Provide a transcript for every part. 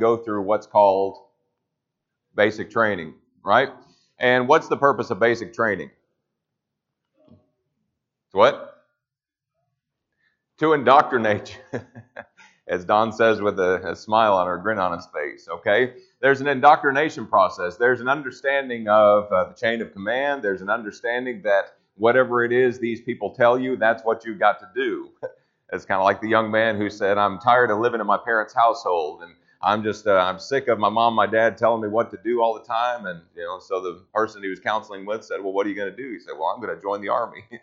go through what's called basic training, right? And what's the purpose of basic training? What? To indoctrinate you. As Don says with a, a smile on her grin on his face, okay? There's an indoctrination process. There's an understanding of uh, the chain of command. There's an understanding that whatever it is these people tell you, that's what you've got to do. It's kind of like the young man who said, I'm tired of living in my parents' household and I'm just, uh, I'm sick of my mom, my dad telling me what to do all the time. And, you know, so the person he was counseling with said, Well, what are you going to do? He said, Well, I'm going to join the army.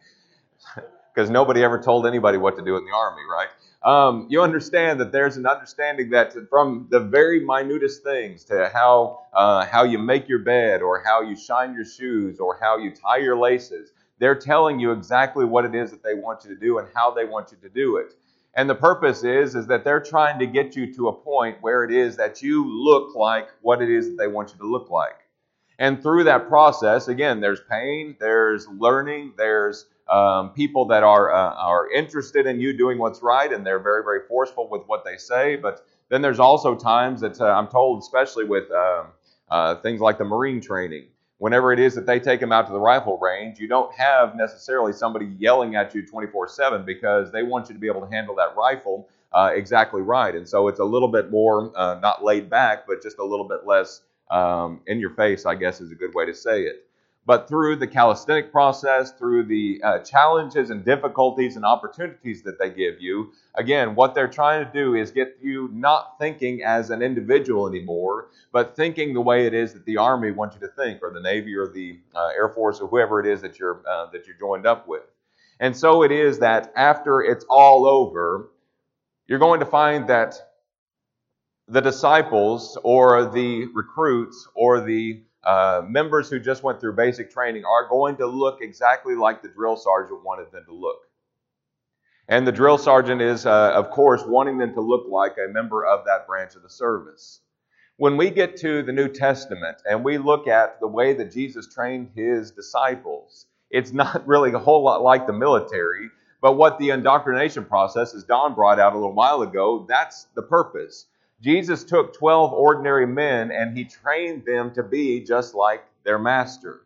Because nobody ever told anybody what to do in the army, right? Um, you understand that there's an understanding that from the very minutest things to how uh, how you make your bed or how you shine your shoes or how you tie your laces, they're telling you exactly what it is that they want you to do and how they want you to do it. And the purpose is is that they're trying to get you to a point where it is that you look like what it is that they want you to look like. And through that process, again, there's pain, there's learning, there's um, people that are uh, are interested in you doing what's right, and they're very very forceful with what they say. But then there's also times that uh, I'm told, especially with um, uh, things like the Marine training, whenever it is that they take them out to the rifle range, you don't have necessarily somebody yelling at you 24 7 because they want you to be able to handle that rifle uh, exactly right. And so it's a little bit more, uh, not laid back, but just a little bit less um, in your face, I guess is a good way to say it but through the calisthenic process, through the uh, challenges and difficulties and opportunities that they give you, again, what they're trying to do is get you not thinking as an individual anymore, but thinking the way it is that the Army wants you to think, or the Navy, or the uh, Air Force, or whoever it is that you're uh, that you're joined up with. And so it is that after it's all over, you're going to find that the disciples, or the recruits, or the uh, members who just went through basic training are going to look exactly like the drill sergeant wanted them to look. And the drill sergeant is, uh, of course, wanting them to look like a member of that branch of the service. When we get to the New Testament and we look at the way that Jesus trained his disciples, it's not really a whole lot like the military, but what the indoctrination process, as Don brought out a little while ago, that's the purpose. Jesus took 12 ordinary men and he trained them to be just like their master.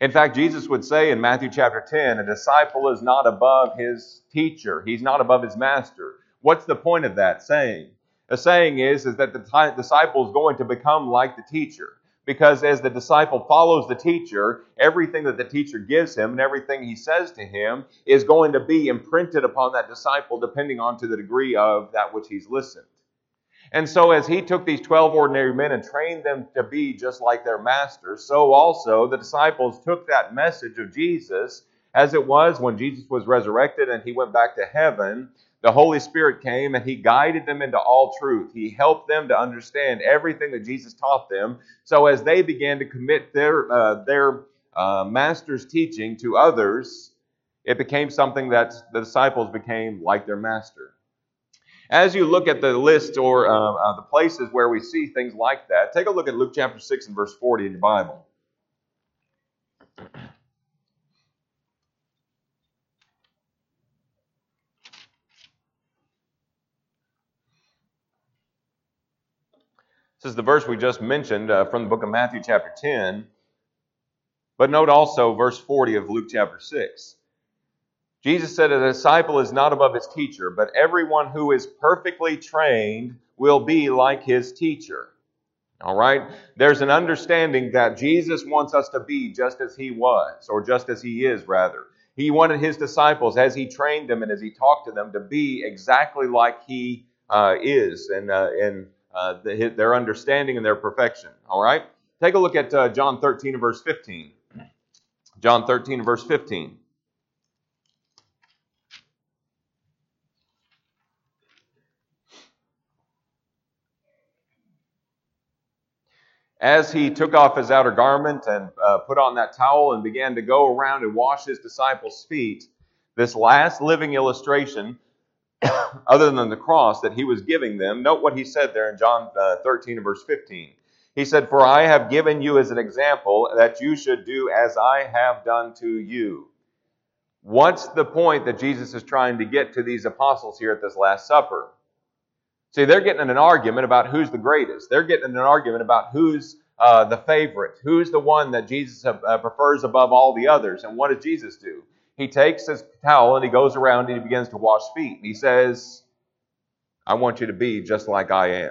In fact, Jesus would say in Matthew chapter 10, a disciple is not above his teacher, he's not above his master. What's the point of that saying? The saying is, is that the disciple is going to become like the teacher. Because as the disciple follows the teacher, everything that the teacher gives him and everything he says to him is going to be imprinted upon that disciple depending on to the degree of that which he's listened. And so, as he took these 12 ordinary men and trained them to be just like their master, so also the disciples took that message of Jesus as it was when Jesus was resurrected and he went back to heaven. The Holy Spirit came and he guided them into all truth. He helped them to understand everything that Jesus taught them. So, as they began to commit their, uh, their uh, master's teaching to others, it became something that the disciples became like their master. As you look at the list or uh, uh, the places where we see things like that, take a look at Luke chapter 6 and verse 40 in your Bible. This is the verse we just mentioned uh, from the book of Matthew, chapter 10. But note also verse 40 of Luke chapter 6. Jesus said, A disciple is not above his teacher, but everyone who is perfectly trained will be like his teacher. All right? There's an understanding that Jesus wants us to be just as he was, or just as he is, rather. He wanted his disciples, as he trained them and as he talked to them, to be exactly like he uh, is in, uh, in uh, the, their understanding and their perfection. All right? Take a look at uh, John 13 and verse 15. John 13 and verse 15. As he took off his outer garment and uh, put on that towel and began to go around and wash his disciples' feet, this last living illustration, other than the cross that he was giving them, note what he said there in John uh, 13 and verse 15. He said, For I have given you as an example that you should do as I have done to you. What's the point that Jesus is trying to get to these apostles here at this Last Supper? See, they're getting in an argument about who's the greatest. They're getting in an argument about who's uh, the favorite, who's the one that Jesus uh, prefers above all the others. And what does Jesus do? He takes his towel and he goes around and he begins to wash feet. And he says, I want you to be just like I am.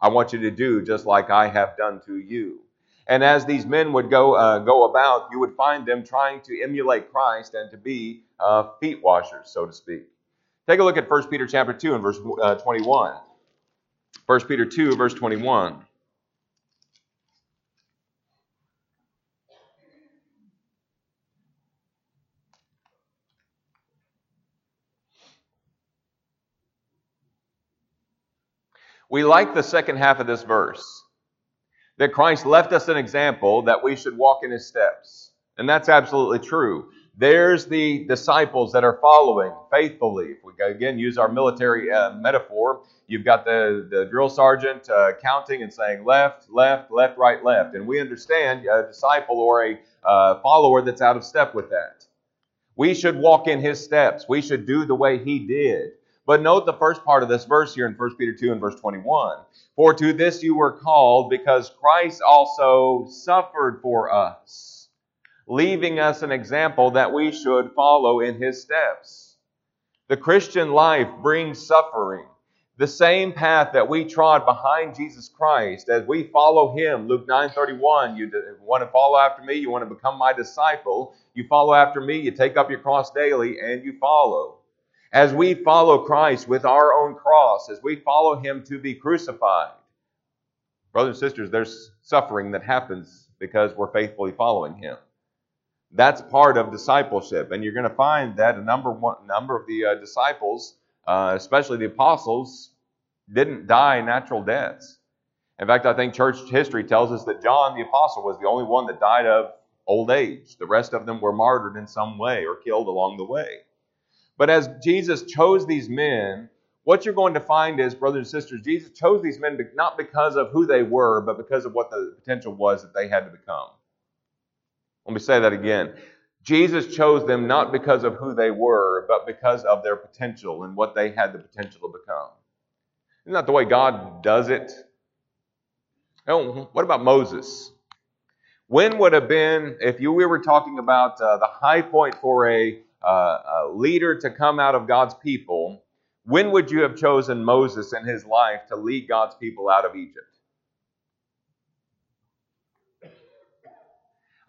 I want you to do just like I have done to you. And as these men would go uh, go about, you would find them trying to emulate Christ and to be uh, feet washers, so to speak. Take a look at 1 Peter chapter 2 and verse uh, 21. 1 Peter 2, verse 21. We like the second half of this verse that Christ left us an example that we should walk in his steps. And that's absolutely true. There's the disciples that are following faithfully. If we again use our military uh, metaphor, you've got the, the drill sergeant uh, counting and saying left, left, left, right, left. And we understand a disciple or a uh, follower that's out of step with that. We should walk in his steps. We should do the way he did. But note the first part of this verse here in 1 Peter 2 and verse 21. For to this you were called, because Christ also suffered for us, leaving us an example that we should follow in his steps. The Christian life brings suffering. The same path that we trod behind Jesus Christ as we follow him. Luke 9:31, you want to follow after me, you want to become my disciple, you follow after me, you take up your cross daily and you follow as we follow Christ with our own cross, as we follow Him to be crucified. Brothers and sisters, there's suffering that happens because we're faithfully following Him. That's part of discipleship, and you're going to find that a number one number of the uh, disciples, uh, especially the apostles, didn't die natural deaths. In fact, I think church history tells us that John the apostle was the only one that died of old age. The rest of them were martyred in some way or killed along the way. But as Jesus chose these men, what you're going to find is, brothers and sisters, Jesus chose these men not because of who they were, but because of what the potential was that they had to become. Let me say that again. Jesus chose them not because of who they were, but because of their potential and what they had the potential to become. Isn't that the way God does it? Oh, what about Moses? When would have been, if you, we were talking about uh, the high point for a uh, a leader to come out of God's people, when would you have chosen Moses in his life to lead God's people out of Egypt?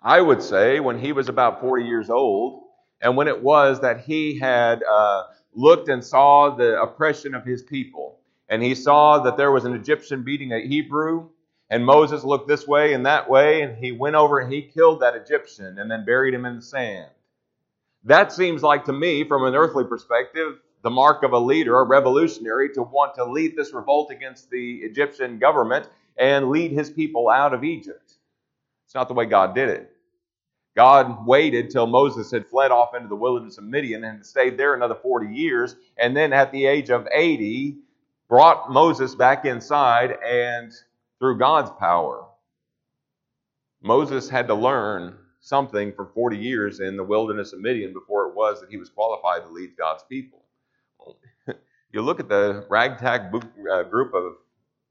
I would say when he was about 40 years old, and when it was that he had uh, looked and saw the oppression of his people, and he saw that there was an Egyptian beating a Hebrew, and Moses looked this way and that way, and he went over and he killed that Egyptian and then buried him in the sand. That seems like to me, from an earthly perspective, the mark of a leader, a revolutionary, to want to lead this revolt against the Egyptian government and lead his people out of Egypt. It's not the way God did it. God waited till Moses had fled off into the wilderness of Midian and stayed there another 40 years, and then at the age of 80, brought Moses back inside and through God's power. Moses had to learn something for 40 years in the wilderness of Midian before it was that he was qualified to lead God's people. You look at the ragtag uh, group of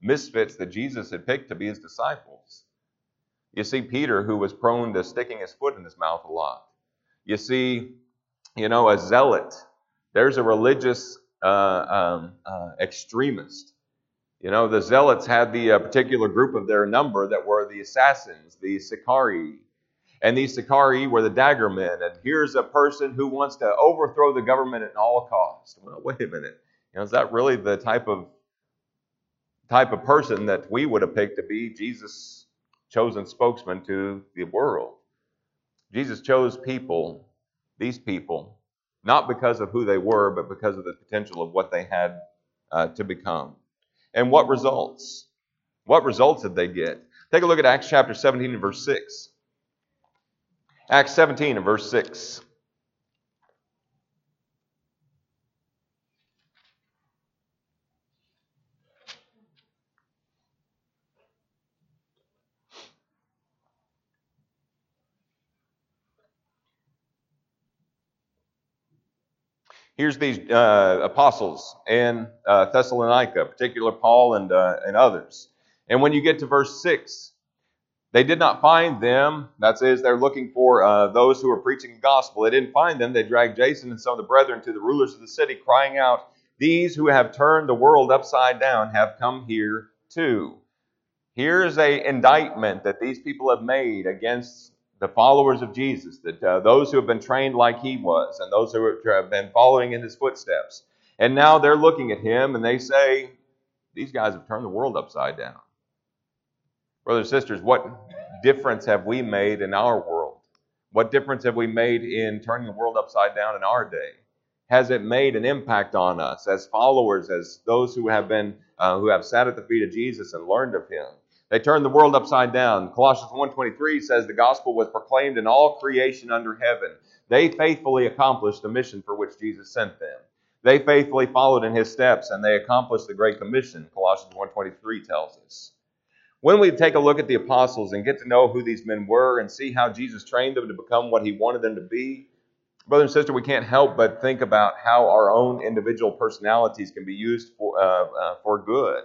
misfits that Jesus had picked to be his disciples. You see Peter, who was prone to sticking his foot in his mouth a lot. You see, you know, a zealot. There's a religious uh, um, uh, extremist. You know, the zealots had the uh, particular group of their number that were the assassins, the Sicarii, and these Sicarii were the dagger men. And here's a person who wants to overthrow the government at all costs. Well, wait a minute. You know, is that really the type of type of person that we would have picked to be Jesus' chosen spokesman to the world? Jesus chose people, these people, not because of who they were, but because of the potential of what they had uh, to become. And what results? What results did they get? Take a look at Acts chapter 17 and verse 6. Acts 17 and verse 6. Here's these uh, apostles in uh, Thessalonica, particular Paul and, uh, and others. And when you get to verse 6, they did not find them. That is, they're looking for uh, those who are preaching the gospel. They didn't find them. They dragged Jason and some of the brethren to the rulers of the city, crying out, These who have turned the world upside down have come here too. Here's a indictment that these people have made against the followers of Jesus, that uh, those who have been trained like he was, and those who have been following in his footsteps. And now they're looking at him and they say, These guys have turned the world upside down. Brothers and sisters, what difference have we made in our world? What difference have we made in turning the world upside down in our day? Has it made an impact on us as followers, as those who have been, uh, who have sat at the feet of Jesus and learned of Him? They turned the world upside down. Colossians 1.23 says the gospel was proclaimed in all creation under heaven. They faithfully accomplished the mission for which Jesus sent them. They faithfully followed in his steps and they accomplished the great commission, Colossians 1.23 tells us. When we take a look at the apostles and get to know who these men were and see how Jesus trained them to become what he wanted them to be, brother and sister, we can't help but think about how our own individual personalities can be used for, uh, uh, for good.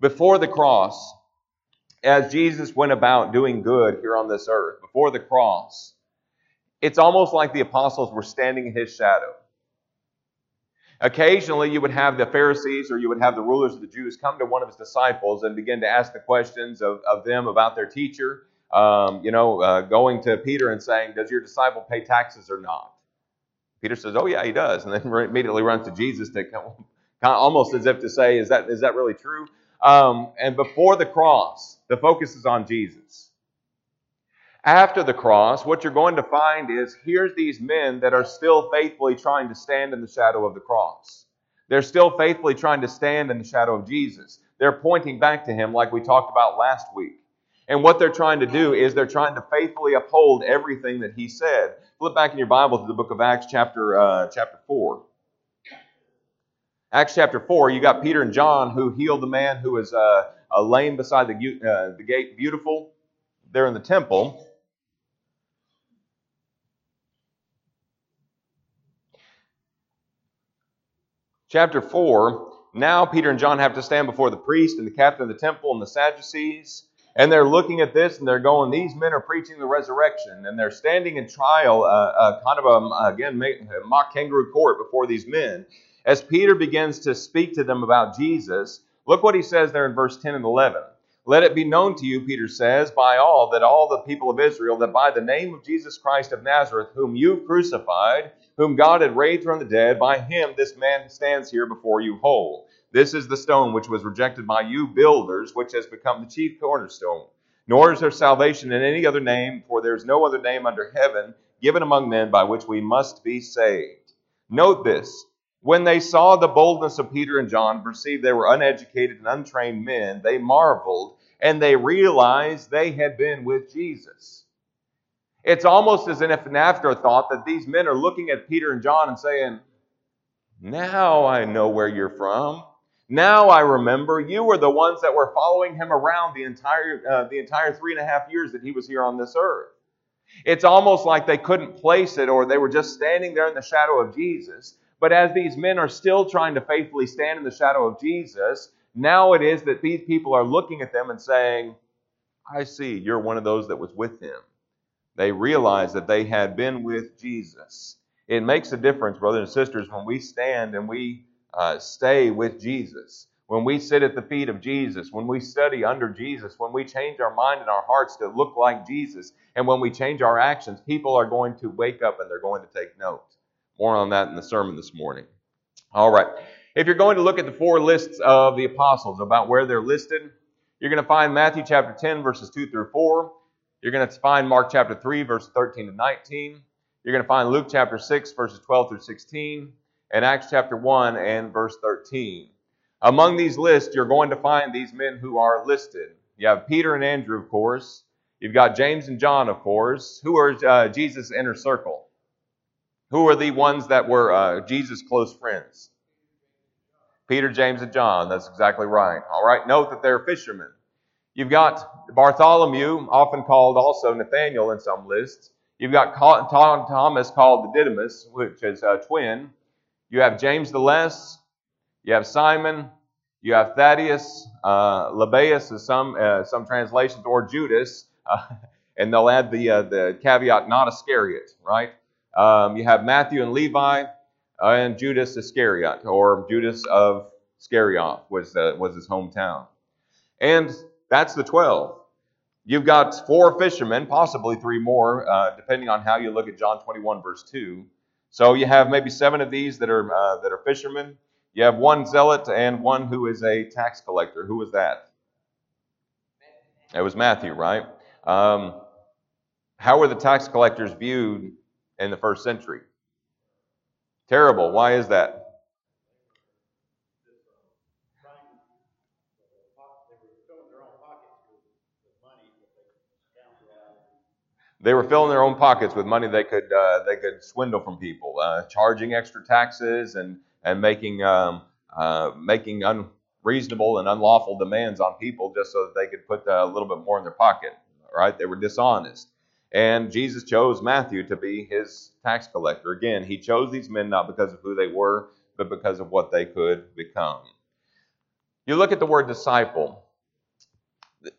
Before the cross, as Jesus went about doing good here on this earth, before the cross, it's almost like the apostles were standing in his shadow. Occasionally, you would have the Pharisees or you would have the rulers of the Jews come to one of his disciples and begin to ask the questions of, of them about their teacher. Um, you know, uh, going to Peter and saying, Does your disciple pay taxes or not? Peter says, Oh, yeah, he does. And then immediately runs to Jesus to come, almost as if to say, Is that, is that really true? Um, and before the cross, the focus is on Jesus. After the cross, what you're going to find is here's these men that are still faithfully trying to stand in the shadow of the cross. They're still faithfully trying to stand in the shadow of Jesus. They're pointing back to him like we talked about last week. And what they're trying to do is they're trying to faithfully uphold everything that he said. Flip back in your Bible to the book of Acts, chapter, uh, chapter 4. Acts chapter 4, you got Peter and John who healed the man who was uh, lame beside the, uh, the gate, beautiful, there in the temple. Chapter 4, now Peter and John have to stand before the priest and the captain of the temple and the Sadducees. And they're looking at this and they're going, These men are preaching the resurrection. And they're standing in trial, uh, uh, kind of a, again, mock kangaroo court before these men. As Peter begins to speak to them about Jesus, look what he says there in verse 10 and 11. Let it be known to you, Peter says, by all, that all the people of Israel, that by the name of Jesus Christ of Nazareth, whom you crucified, whom God had raised from the dead, by him this man stands here before you whole. This is the stone which was rejected by you builders, which has become the chief cornerstone. Nor is there salvation in any other name, for there is no other name under heaven given among men by which we must be saved. Note this when they saw the boldness of Peter and John, perceived they were uneducated and untrained men, they marveled and they realized they had been with Jesus. It's almost as if an afterthought that these men are looking at Peter and John and saying, Now I know where you're from. Now I remember you were the ones that were following him around the entire, uh, the entire three and a half years that he was here on this earth. It's almost like they couldn't place it or they were just standing there in the shadow of Jesus. But as these men are still trying to faithfully stand in the shadow of Jesus, now it is that these people are looking at them and saying, I see, you're one of those that was with him. They realize that they had been with Jesus. It makes a difference, brothers and sisters, when we stand and we uh, stay with Jesus, when we sit at the feet of Jesus, when we study under Jesus, when we change our mind and our hearts to look like Jesus, and when we change our actions, people are going to wake up and they're going to take note. More on that in the sermon this morning. All right. If you're going to look at the four lists of the apostles about where they're listed, you're going to find Matthew chapter 10, verses 2 through 4. You're going to find Mark chapter 3, verses 13 to 19. You're going to find Luke chapter 6, verses 12 through 16, and Acts chapter 1 and verse 13. Among these lists, you're going to find these men who are listed. You have Peter and Andrew, of course. You've got James and John, of course, who are uh, Jesus' inner circle. Who are the ones that were uh, Jesus' close friends? Peter, James, and John. That's exactly right. All right. Note that they're fishermen. You've got Bartholomew, often called also Nathaniel in some lists. You've got Thomas called the Didymus, which is a twin. You have James the Less, you have Simon, you have Thaddeus, uh, Lebbaeus, as some uh, some translations, or Judas, uh, and they'll add the uh, the caveat, not Iscariot, right? Um, you have Matthew and Levi, and Judas Iscariot, or Judas of Iscariot was was his hometown, and that's the twelve. You've got four fishermen, possibly three more, uh, depending on how you look at John 21, verse 2. So you have maybe seven of these that are uh, that are fishermen. You have one zealot and one who is a tax collector. Who was that? It was Matthew, right? Um, how were the tax collectors viewed in the first century? Terrible. Why is that? They were filling their own pockets with money they could uh, they could swindle from people, uh, charging extra taxes and and making um, uh, making unreasonable and unlawful demands on people just so that they could put a little bit more in their pocket. Right? They were dishonest. And Jesus chose Matthew to be his tax collector. Again, he chose these men not because of who they were, but because of what they could become. You look at the word disciple.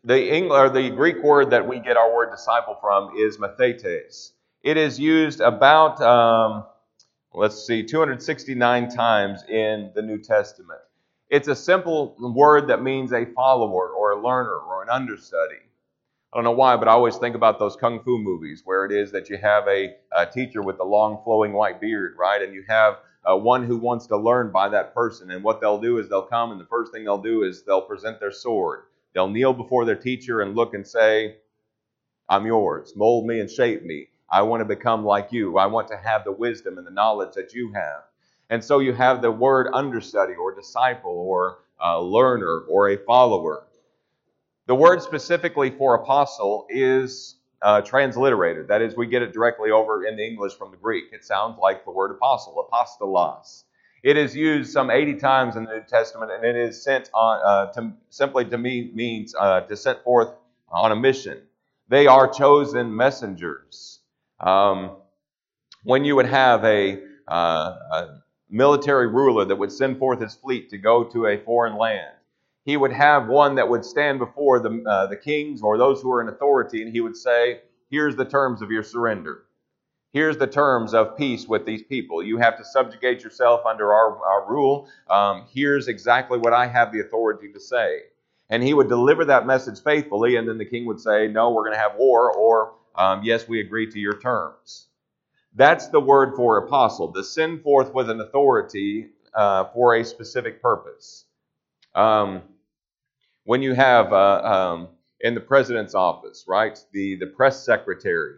The, English, or the Greek word that we get our word disciple from is mathetes. It is used about, um, let's see, 269 times in the New Testament. It's a simple word that means a follower or a learner or an understudy. I don't know why, but I always think about those kung fu movies where it is that you have a, a teacher with a long flowing white beard, right? And you have uh, one who wants to learn by that person. And what they'll do is they'll come, and the first thing they'll do is they'll present their sword. They'll kneel before their teacher and look and say, I'm yours. Mold me and shape me. I want to become like you. I want to have the wisdom and the knowledge that you have. And so you have the word understudy or disciple or uh, learner or a follower. The word specifically for apostle is uh, transliterated. That is, we get it directly over in the English from the Greek. It sounds like the word apostle, apostolos. It is used some 80 times in the New Testament, and it is sent on uh, to, simply to mean means uh, to send forth on a mission. They are chosen messengers. Um, when you would have a, uh, a military ruler that would send forth his fleet to go to a foreign land, he would have one that would stand before the, uh, the kings or those who were in authority, and he would say, Here's the terms of your surrender. Here's the terms of peace with these people. You have to subjugate yourself under our, our rule. Um, here's exactly what I have the authority to say. And he would deliver that message faithfully, and then the king would say, No, we're going to have war, or um, Yes, we agree to your terms. That's the word for apostle, to send forth with an authority uh, for a specific purpose. Um, when you have uh, um, in the president's office, right, the, the press secretary,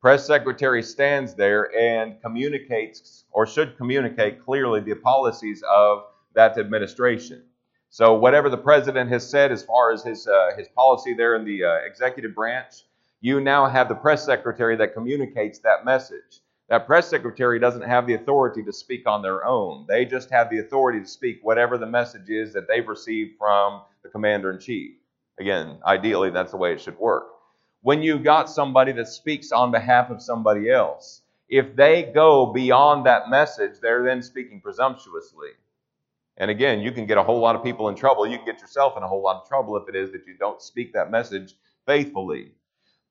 press secretary stands there and communicates or should communicate clearly the policies of that administration. So whatever the president has said as far as his uh, his policy there in the uh, executive branch, you now have the press secretary that communicates that message. That press secretary doesn't have the authority to speak on their own. They just have the authority to speak whatever the message is that they've received from the commander in chief. Again, ideally, that's the way it should work when you've got somebody that speaks on behalf of somebody else. If they go beyond that message, they're then speaking presumptuously. And again, you can get a whole lot of people in trouble. You can get yourself in a whole lot of trouble if it is that you don't speak that message faithfully.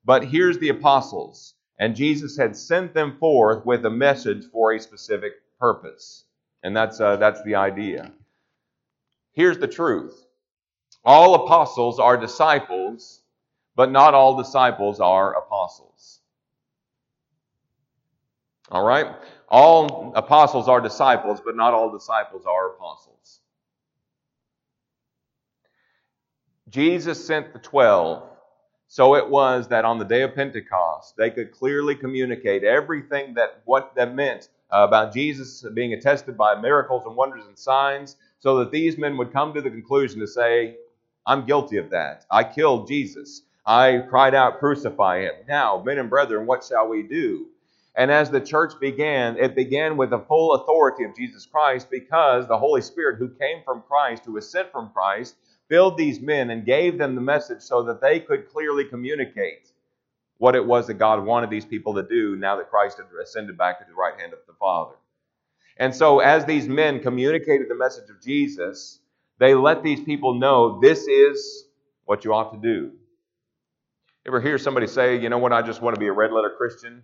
But here's the apostles, and Jesus had sent them forth with a message for a specific purpose. And that's, uh, that's the idea. Here's the truth all apostles are disciples but not all disciples are apostles. All right? All apostles are disciples, but not all disciples are apostles. Jesus sent the twelve, so it was that on the day of Pentecost, they could clearly communicate everything that what that meant about Jesus being attested by miracles and wonders and signs, so that these men would come to the conclusion to say, I'm guilty of that. I killed Jesus. I cried out, Crucify him. Now, men and brethren, what shall we do? And as the church began, it began with the full authority of Jesus Christ because the Holy Spirit, who came from Christ, who was sent from Christ, filled these men and gave them the message so that they could clearly communicate what it was that God wanted these people to do now that Christ had ascended back to the right hand of the Father. And so, as these men communicated the message of Jesus, they let these people know this is what you ought to do. Ever hear somebody say, you know what, I just want to be a red letter Christian?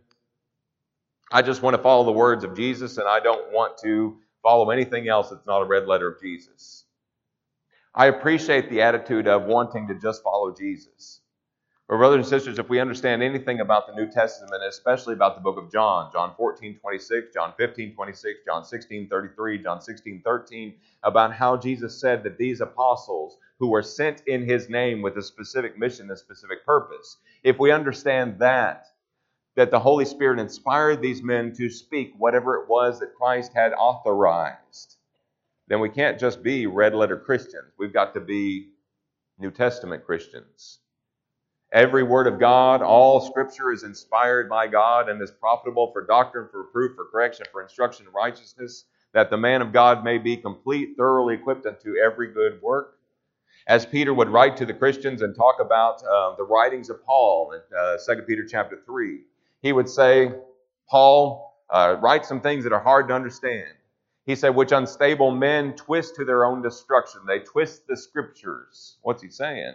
I just want to follow the words of Jesus and I don't want to follow anything else that's not a red letter of Jesus. I appreciate the attitude of wanting to just follow Jesus. But, brothers and sisters, if we understand anything about the New Testament, especially about the book of John, John 14, 26, John 15, 26, John 16, 33, John 16, 13, about how Jesus said that these apostles who were sent in his name with a specific mission, a specific purpose, if we understand that, that the Holy Spirit inspired these men to speak whatever it was that Christ had authorized, then we can't just be red letter Christians. We've got to be New Testament Christians. Every word of God, all scripture is inspired by God and is profitable for doctrine, for reproof, for correction, for instruction in righteousness, that the man of God may be complete, thoroughly equipped unto every good work. As Peter would write to the Christians and talk about uh, the writings of Paul in uh, 2 Peter chapter 3, he would say, Paul, uh, write some things that are hard to understand. He said, which unstable men twist to their own destruction. They twist the scriptures. What's he saying?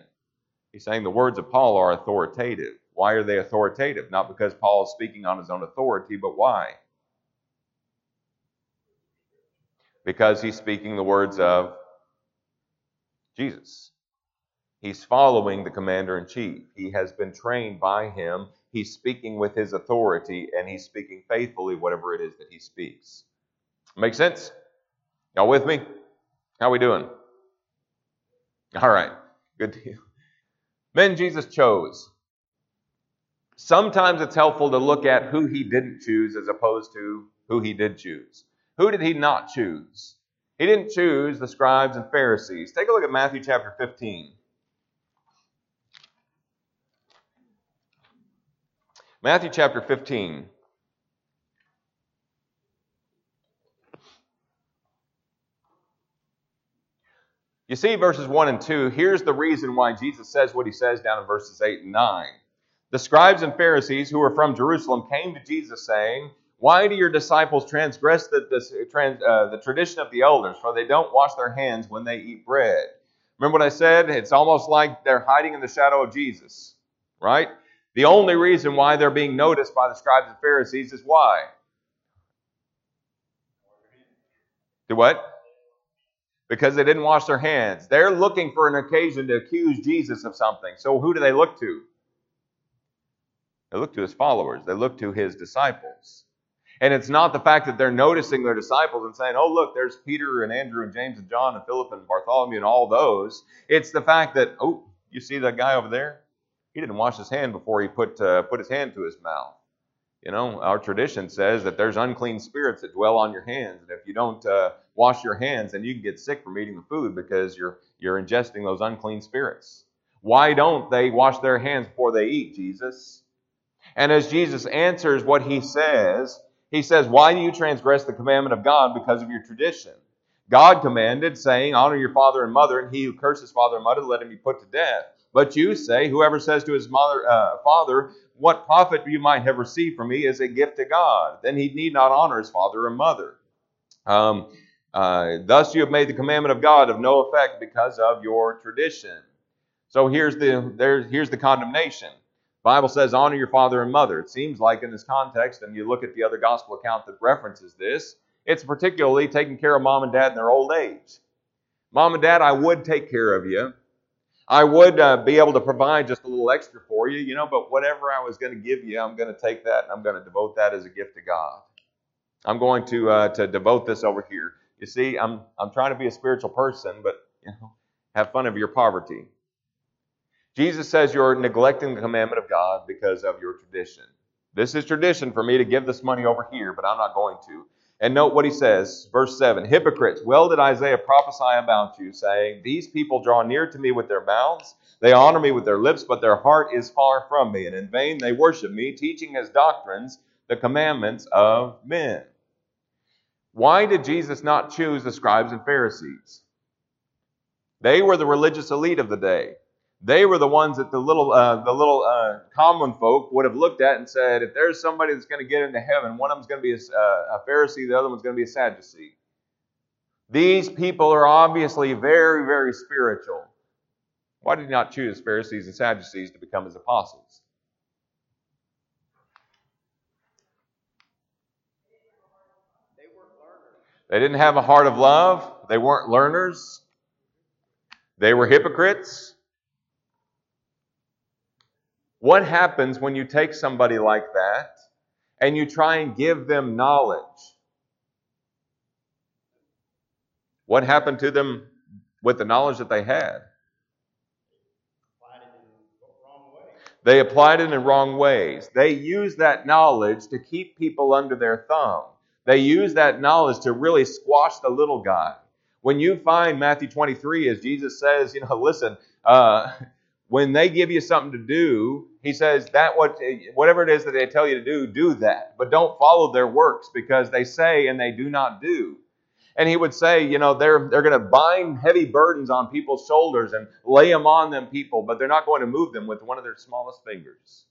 He's saying the words of Paul are authoritative. Why are they authoritative? Not because Paul is speaking on his own authority, but why? Because he's speaking the words of Jesus. He's following the commander in chief. He has been trained by him. He's speaking with his authority, and he's speaking faithfully whatever it is that he speaks. Make sense? Y'all with me? How we doing? All right. Good deal. Men Jesus chose. Sometimes it's helpful to look at who he didn't choose as opposed to who he did choose. Who did he not choose? He didn't choose the scribes and Pharisees. Take a look at Matthew chapter 15. Matthew chapter 15. You see, verses 1 and 2, here's the reason why Jesus says what he says down in verses 8 and 9. The scribes and Pharisees who were from Jerusalem came to Jesus saying, Why do your disciples transgress the, the, uh, the tradition of the elders? For they don't wash their hands when they eat bread. Remember what I said? It's almost like they're hiding in the shadow of Jesus, right? The only reason why they're being noticed by the scribes and Pharisees is why? Do what? Because they didn't wash their hands. They're looking for an occasion to accuse Jesus of something. So who do they look to? They look to his followers, they look to his disciples. And it's not the fact that they're noticing their disciples and saying, oh, look, there's Peter and Andrew and James and John and Philip and Bartholomew and all those. It's the fact that, oh, you see that guy over there? He didn't wash his hand before he put, uh, put his hand to his mouth. You know, our tradition says that there's unclean spirits that dwell on your hands, and if you don't uh, wash your hands, then you can get sick from eating the food because you're you're ingesting those unclean spirits. Why don't they wash their hands before they eat, Jesus? And as Jesus answers what he says, he says, Why do you transgress the commandment of God because of your tradition? God commanded, saying, Honor your father and mother, and he who curses father and mother, let him be put to death. But you say, Whoever says to his mother, uh, father, what profit you might have received from me is a gift to God. Then he need not honor his father or mother. Um, uh, thus you have made the commandment of God of no effect because of your tradition. So here's the there, here's the condemnation. Bible says honor your father and mother. It seems like in this context, and you look at the other gospel account that references this, it's particularly taking care of mom and dad in their old age. Mom and dad, I would take care of you, I would uh, be able to provide just a little extra for you, you know, but whatever I was going to give you, I'm going to take that and I'm going to devote that as a gift to God. I'm going to uh, to devote this over here. You see, I'm I'm trying to be a spiritual person, but you know, have fun of your poverty. Jesus says you're neglecting the commandment of God because of your tradition. This is tradition for me to give this money over here, but I'm not going to. And note what he says, verse 7 Hypocrites, well did Isaiah prophesy about you, saying, These people draw near to me with their mouths, they honor me with their lips, but their heart is far from me, and in vain they worship me, teaching as doctrines the commandments of men. Why did Jesus not choose the scribes and Pharisees? They were the religious elite of the day. They were the ones that the little, uh, the little uh, common folk would have looked at and said, if there's somebody that's going to get into heaven, one of them's going to be a, uh, a Pharisee, the other one's going to be a Sadducee. These people are obviously very, very spiritual. Why did he not choose Pharisees and Sadducees to become his apostles? They didn't have a heart of love. They weren't learners. They were hypocrites. What happens when you take somebody like that and you try and give them knowledge? What happened to them with the knowledge that they had? They applied it in wrong ways. They used that knowledge to keep people under their thumb. They used that knowledge to really squash the little guy. When you find Matthew 23, as Jesus says, you know, listen, uh, when they give you something to do, he says that what whatever it is that they tell you to do, do that. But don't follow their works because they say and they do not do. And he would say, you know, they're they're going to bind heavy burdens on people's shoulders and lay them on them people, but they're not going to move them with one of their smallest fingers.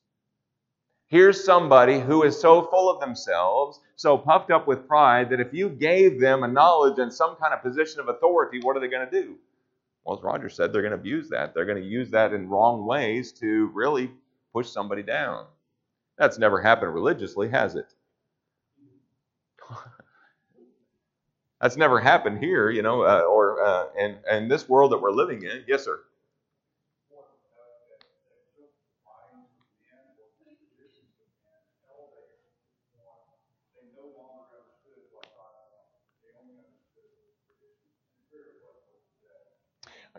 Here's somebody who is so full of themselves, so puffed up with pride, that if you gave them a knowledge and some kind of position of authority, what are they going to do? Well, as Roger said, they're going to abuse that. They're going to use that in wrong ways to really push somebody down. That's never happened religiously, has it? That's never happened here, you know, uh, or uh, in, in this world that we're living in. Yes, sir.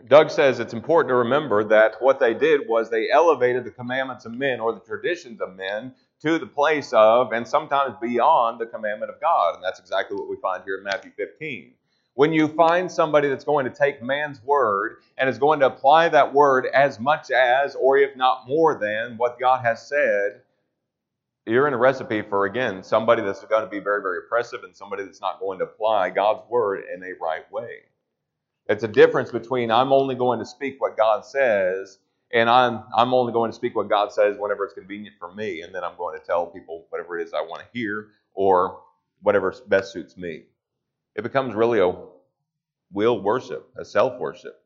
Doug says it's important to remember that what they did was they elevated the commandments of men or the traditions of men to the place of and sometimes beyond the commandment of God. And that's exactly what we find here in Matthew 15. When you find somebody that's going to take man's word and is going to apply that word as much as, or if not more than, what God has said, you're in a recipe for, again, somebody that's going to be very, very oppressive and somebody that's not going to apply God's word in a right way. It's a difference between I'm only going to speak what God says and I'm I'm only going to speak what God says whenever it's convenient for me, and then I'm going to tell people whatever it is I want to hear or whatever best suits me. It becomes really a will worship, a self worship.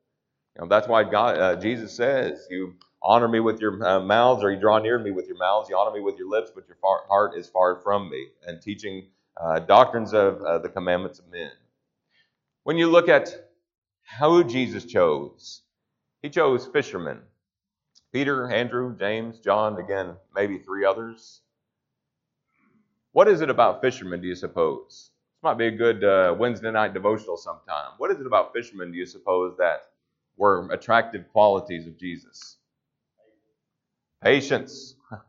You know, that's why God, uh, Jesus says, "You honor me with your uh, mouths, or you draw near to me with your mouths. You honor me with your lips, but your far, heart is far from me." And teaching uh, doctrines of uh, the commandments of men. When you look at who Jesus chose. He chose fishermen Peter, Andrew, James, John, again, maybe three others. What is it about fishermen, do you suppose? This might be a good uh, Wednesday night devotional sometime. What is it about fishermen, do you suppose, that were attractive qualities of Jesus? Patience.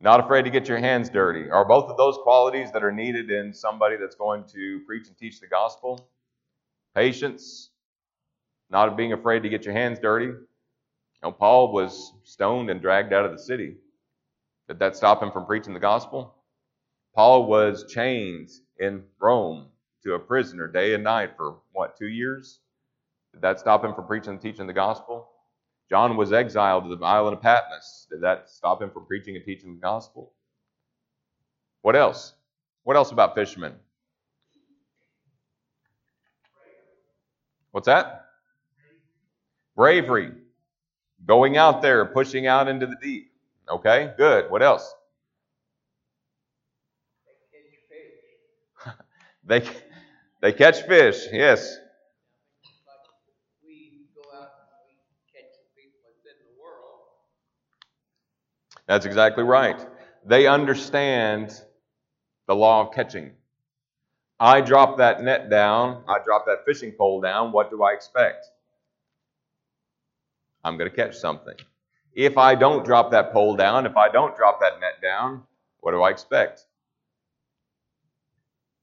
Not afraid to get your hands dirty. Are both of those qualities that are needed in somebody that's going to preach and teach the gospel? Patience, not being afraid to get your hands dirty. You know, Paul was stoned and dragged out of the city. Did that stop him from preaching the gospel? Paul was chained in Rome to a prisoner day and night for what, two years? Did that stop him from preaching and teaching the gospel? John was exiled to the island of Patmos. Did that stop him from preaching and teaching the gospel? What else? What else about fishermen? What's that? Bravery. Going out there, pushing out into the deep. Okay, good. What else? they catch fish. they catch fish. Yes. That's exactly right. They understand the law of catching. I drop that net down, I drop that fishing pole down, what do I expect? I'm going to catch something. If I don't drop that pole down, if I don't drop that net down, what do I expect?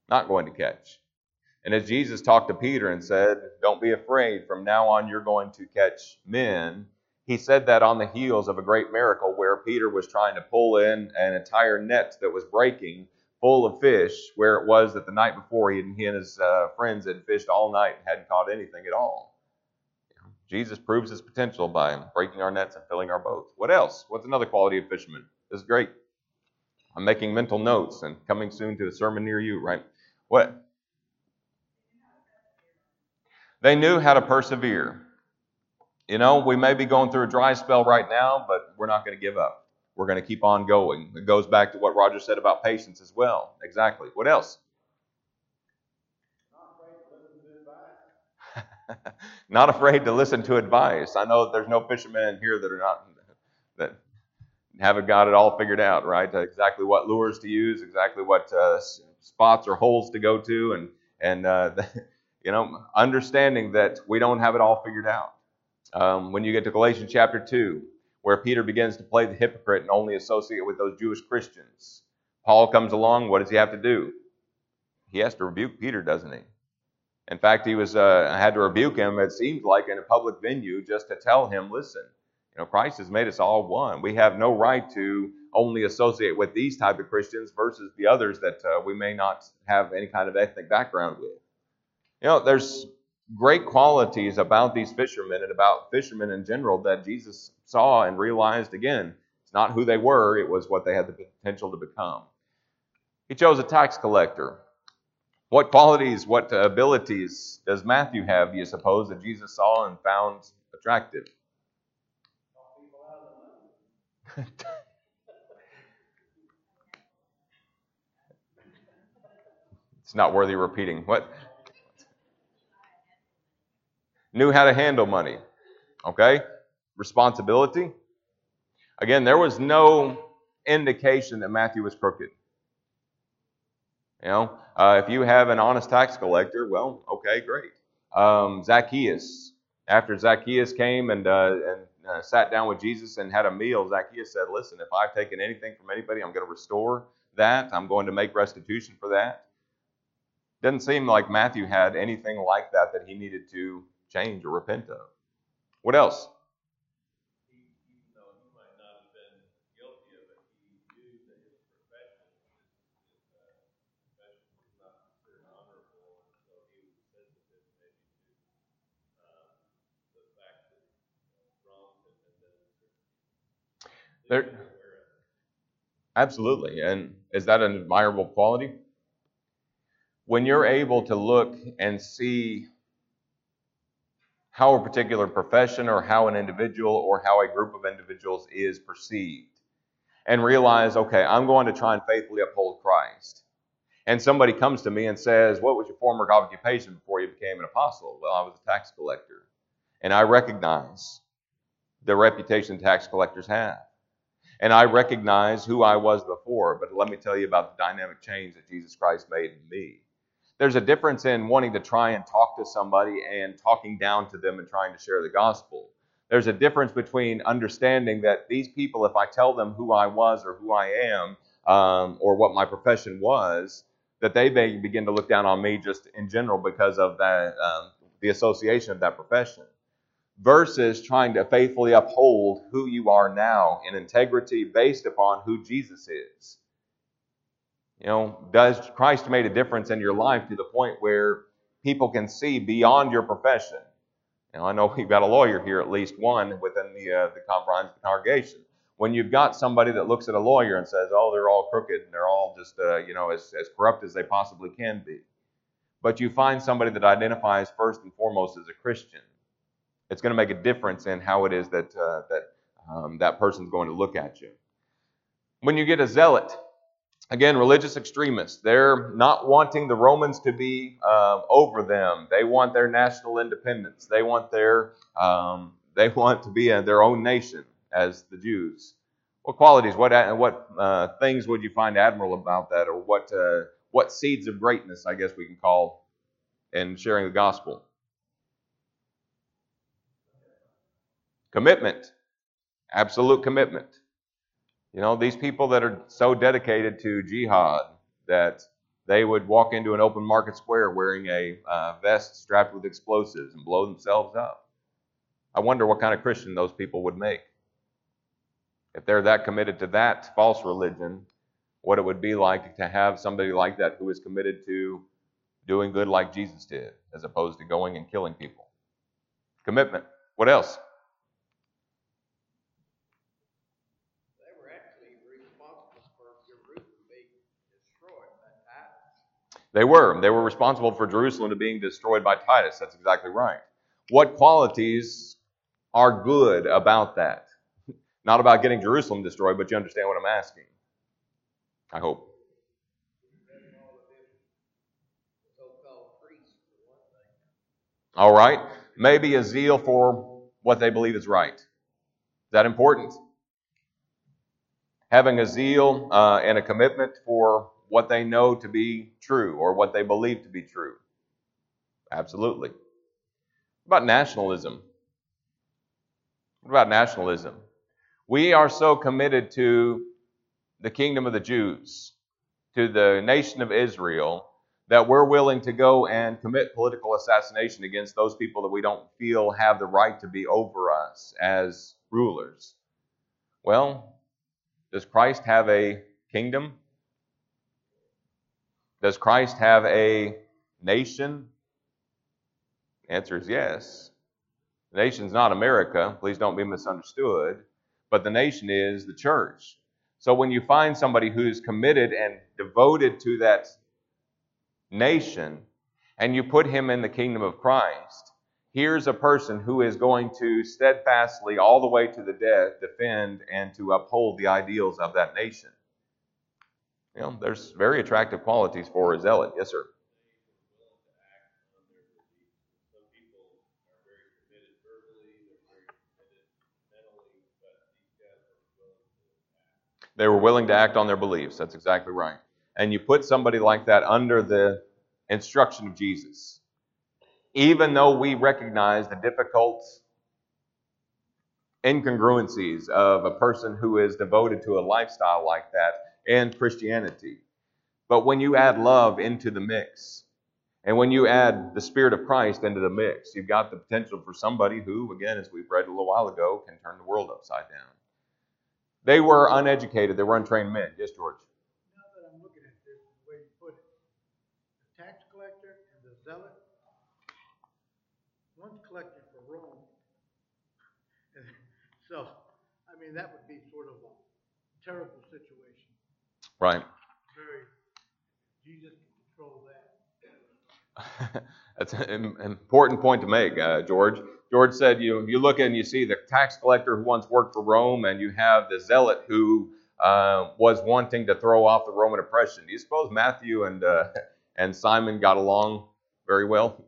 Not going to catch. And as Jesus talked to Peter and said, Don't be afraid, from now on you're going to catch men, he said that on the heels of a great miracle where Peter was trying to pull in an entire net that was breaking full of fish, where it was that the night before he and, his uh, friends had fished all night and hadn't caught anything at all. Jesus proves his potential by breaking our nets and filling our boats. What else? What's another quality of fishermen? This is great. I'm making mental notes and coming soon to a sermon near you, right? What? They knew how to persevere. You know, we may be going through a dry spell right now, but we're not going to give up. We're going to keep on going. It goes back to what Roger said about patience as well. Exactly. What else? not afraid to listen to advice. Not afraid to listen to advice. I know there's no fishermen in here that are not that haven't got it all figured out, right? Exactly what lures to use, exactly what uh, spots or holes to go to, and and uh, you know, understanding that we don't have it all figured out. Um, when you get to Galatians chapter 2, where Peter begins to play the hypocrite and only associate with those Jewish Christians, Paul comes along. What does he have to do? He has to rebuke Peter, doesn't he? In fact, he was uh, had to rebuke him. It seems like in a public venue, just to tell him, listen, you know, Christ has made us all one. We have no right to only associate with these type of Christians versus the others that uh, we may not have any kind of ethnic background with. You know, there's great qualities about these fishermen and about fishermen in general that Jesus saw and realized again, it's not who they were, it was what they had the potential to become. He chose a tax collector. What qualities, what abilities does Matthew have, do you suppose, that Jesus saw and found attractive? it's not worthy repeating. What? Knew how to handle money. Okay? Responsibility. Again, there was no indication that Matthew was crooked. You know, uh, if you have an honest tax collector, well, okay, great. Um, Zacchaeus, after Zacchaeus came and, uh, and uh, sat down with Jesus and had a meal, Zacchaeus said, Listen, if I've taken anything from anybody, I'm going to restore that. I'm going to make restitution for that. Doesn't seem like Matthew had anything like that that he needed to change or repent of. What else? There, absolutely. And is that an admirable quality? When you're able to look and see how a particular profession or how an individual or how a group of individuals is perceived. And realize, okay, I'm going to try and faithfully uphold Christ. And somebody comes to me and says, What was your former occupation before you became an apostle? Well, I was a tax collector. And I recognize the reputation tax collectors have. And I recognize who I was before, but let me tell you about the dynamic change that Jesus Christ made in me there's a difference in wanting to try and talk to somebody and talking down to them and trying to share the gospel. There's a difference between understanding that these people, if I tell them who I was or who I am um, or what my profession was, that they may begin to look down on me just in general because of that, um, the association of that profession, versus trying to faithfully uphold who you are now in integrity based upon who Jesus is. You know, does Christ made a difference in your life to the point where people can see beyond your profession? You know, I know we've got a lawyer here, at least one within the uh, the conference the congregation. When you've got somebody that looks at a lawyer and says, "Oh, they're all crooked and they're all just uh, you know as, as corrupt as they possibly can be," but you find somebody that identifies first and foremost as a Christian, it's going to make a difference in how it is that uh, that um, that person's going to look at you. When you get a zealot, again, religious extremists. They're not wanting the Romans to be uh, over them. They want their national independence. They want their um, they want to be a, their own nation as the Jews. What qualities, what what uh, things would you find admirable about that, or what uh, what seeds of greatness, I guess we can call, in sharing the gospel? Commitment, absolute commitment. You know, these people that are so dedicated to jihad that they would walk into an open market square wearing a uh, vest strapped with explosives and blow themselves up. I wonder what kind of Christian those people would make. If they're that committed to that false religion, what it would be like to have somebody like that who is committed to doing good like Jesus did, as opposed to going and killing people. Commitment. What else? They were actually responsible for Jerusalem being destroyed by Titus. They were. They were responsible for Jerusalem to being destroyed by Titus. That's exactly right. What qualities are good about that? Not about getting Jerusalem destroyed, but you understand what I'm asking. I hope. All right. Maybe a zeal for what they believe is right. Is that important? Having a zeal uh, and a commitment for what they know to be true or what they believe to be true. Absolutely. What about nationalism? What about nationalism? We are so committed to the kingdom of the Jews, to the nation of Israel, that we're willing to go and commit political assassination against those people that we don't feel have the right to be over us as rulers. Well, does Christ have a kingdom? Does Christ have a nation? The answer is yes. The nation's not America, please don't be misunderstood, but the nation is the church. So when you find somebody who's committed and devoted to that nation and you put him in the kingdom of Christ, here's a person who is going to steadfastly, all the way to the death, defend and to uphold the ideals of that nation. You know, there's very attractive qualities for a zealot. Yes, sir. They were willing to act on their beliefs. That's exactly right. And you put somebody like that under the instruction of Jesus. Even though we recognize the difficult incongruencies of a person who is devoted to a lifestyle like that and Christianity. But when you add love into the mix, and when you add the Spirit of Christ into the mix, you've got the potential for somebody who, again, as we've read a little while ago, can turn the world upside down. They were uneducated, they were untrained men. Yes, George. Now that I'm looking at this, the way you put it, the tax collector and the zealot, one's collecting for Rome. So, I mean, that would be sort of a terrible situation. Right. Jesus can that. That's an important point to make, uh, George. George said you know, you look and you see the tax collector who once worked for Rome, and you have the zealot who uh, was wanting to throw off the Roman oppression. Do you suppose Matthew and uh, and Simon got along very well?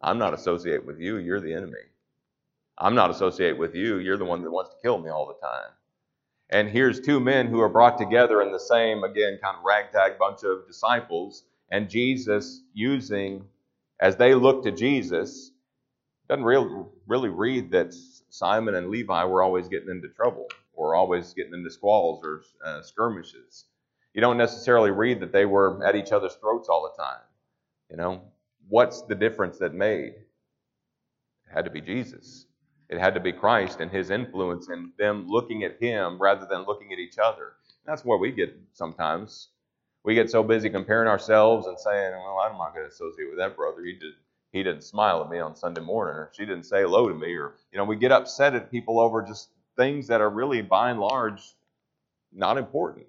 I'm not associate with you. You're the enemy. I'm not associate with you. You're the one that wants to kill me all the time. And here's two men who are brought together in the same, again, kind of ragtag bunch of disciples, and Jesus using, as they look to Jesus, doesn't really, really read that Simon and Levi were always getting into trouble or always getting into squalls or uh, skirmishes. You don't necessarily read that they were at each other's throats all the time. You know, what's the difference that made? It had to be Jesus. It had to be Christ and his influence and them looking at him rather than looking at each other. That's where we get sometimes. We get so busy comparing ourselves and saying, "Well, I'm not going to associate with that brother. He did he didn't smile at me on Sunday morning, or she didn't say hello to me, or you know, we get upset at people over just things that are really, by and large, not important.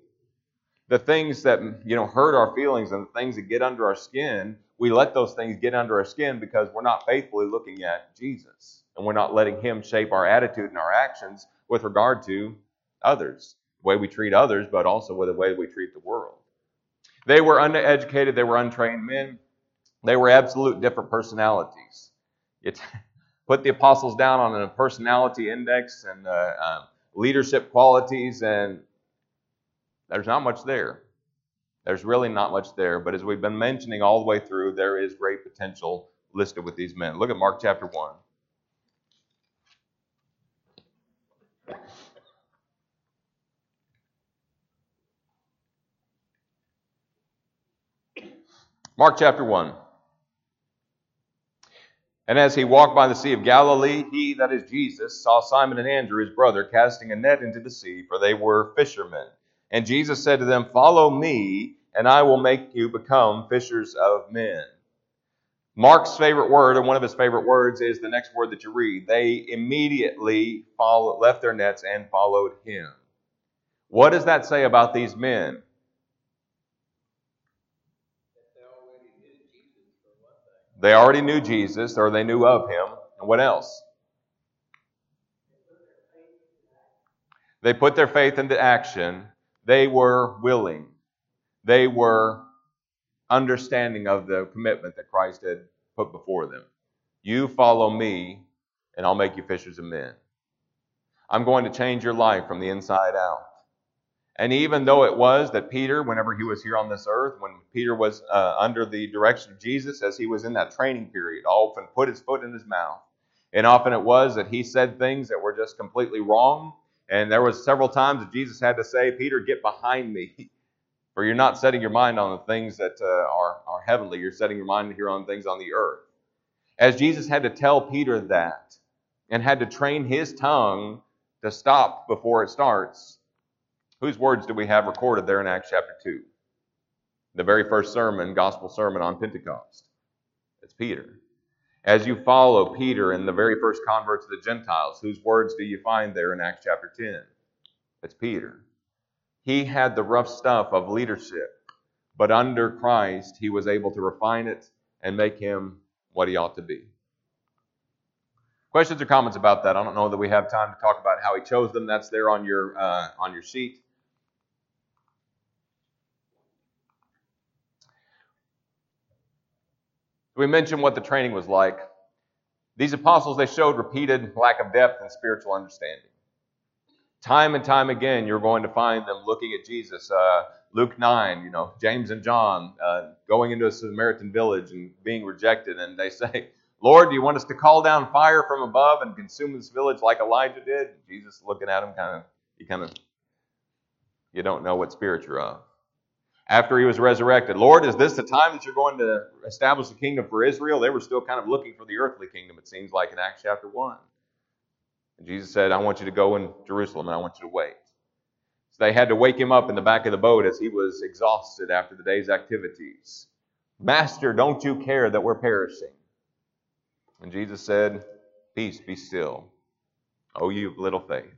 The things that you know hurt our feelings and the things that get under our skin, we let those things get under our skin because we're not faithfully looking at Jesus, and we're not letting Him shape our attitude and our actions with regard to others, the way we treat others, but also with the way we treat the world. They were uneducated, they were untrained men. They were absolute different personalities. It put the apostles down on a personality index and uh, uh, leadership qualities, and there's not much there. There's really not much there. But as we've been mentioning all the way through, there is great potential listed with these men. Look at Mark chapter 1. Mark chapter 1. And as he walked by the Sea of Galilee, he, that is Jesus, saw Simon and Andrew, his brother, casting a net into the sea, for they were fishermen. And Jesus said to them, Follow me, and I will make you become fishers of men. Mark's favorite word, or one of his favorite words, is the next word that you read. They immediately left their nets and followed him. What does that say about these men? That they already knew Jesus for one thing. They already knew Jesus, or they knew of him. And what else? They put their faith into action. They were willing. They were understanding of the commitment that Christ had put before them. You follow me, and I'll make you fishers of men. I'm going to change your life from the inside out. And even though it was that Peter, whenever he was here on this earth, when Peter was uh, under the direction of Jesus, as he was in that training period, often put his foot in his mouth. And often it was that he said things that were just completely wrong. And there was several times that Jesus had to say, Peter, get behind me. For you're not setting your mind on the things that uh, are, are heavenly. You're setting your mind here on things on the earth. As Jesus had to tell Peter that and had to train his tongue to stop before it starts, whose words do we have recorded there in Acts chapter 2? The very first sermon, gospel sermon on Pentecost. It's Peter. As you follow Peter and the very first converts of the Gentiles, whose words do you find there in Acts chapter 10? It's Peter. He had the rough stuff of leadership, but under Christ, he was able to refine it and make him what he ought to be. Questions or comments about that? I don't know that we have time to talk about how he chose them. That's there on your uh, on your sheet. We mentioned what the training was like. These apostles, they showed repeated lack of depth and spiritual understanding. Time and time again, you're going to find them looking at Jesus. Uh, Luke 9, you know, James and John uh, going into a Samaritan village and being rejected, and they say, Lord, do you want us to call down fire from above and consume this village like Elijah did? Jesus looking at him, kind of, you kind of, you don't know what spirit you're of after he was resurrected. Lord, is this the time that you're going to establish a kingdom for Israel? They were still kind of looking for the earthly kingdom, it seems like in Acts chapter 1. And Jesus said, I want you to go in Jerusalem and I want you to wait. So they had to wake him up in the back of the boat as he was exhausted after the day's activities. Master, don't you care that we're perishing? And Jesus said, Peace, be still. Oh, you of little faith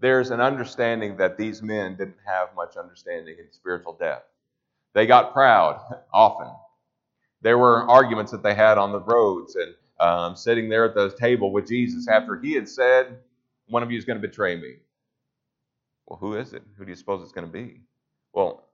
there's an understanding that these men didn't have much understanding in spiritual depth. They got proud often. There were arguments that they had on the roads and um, sitting there at the table with Jesus after he had said, One of you is going to betray me. Well, who is it? Who do you suppose it's going to be? Well,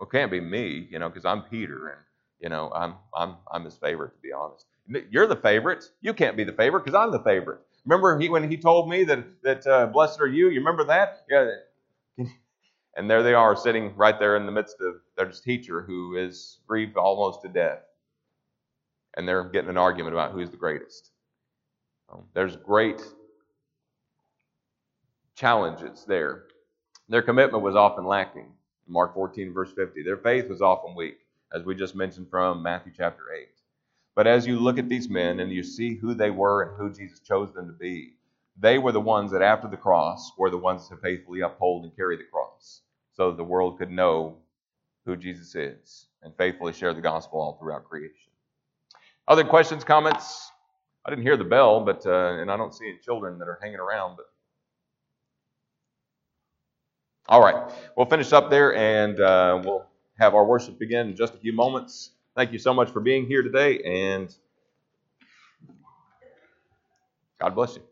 it can't be me, you know, because I'm Peter and, you know, I'm, I'm, I'm his favorite, to be honest. You're the favorite. You can't be the favorite because I'm the favorite. Remember he, when he told me that, that uh, blessed are you? You remember that? Yeah. And there they are sitting right there in the midst of their teacher who is grieved almost to death. And they're getting an argument about who's the greatest. Um, there's great challenges there. Their commitment was often lacking. Mark 14, verse 50. Their faith was often weak, as we just mentioned from Matthew chapter 8. But as you look at these men and you see who they were and who Jesus chose them to be, they were the ones that after the cross were the ones to faithfully uphold and carry the cross so that the world could know who Jesus is and faithfully share the gospel all throughout creation. Other questions, comments? I didn't hear the bell, but uh, and I don't see any children that are hanging around. But all right, we'll finish up there, and uh, we'll have our worship begin in just a few moments. Thank you so much for being here today, and God bless you.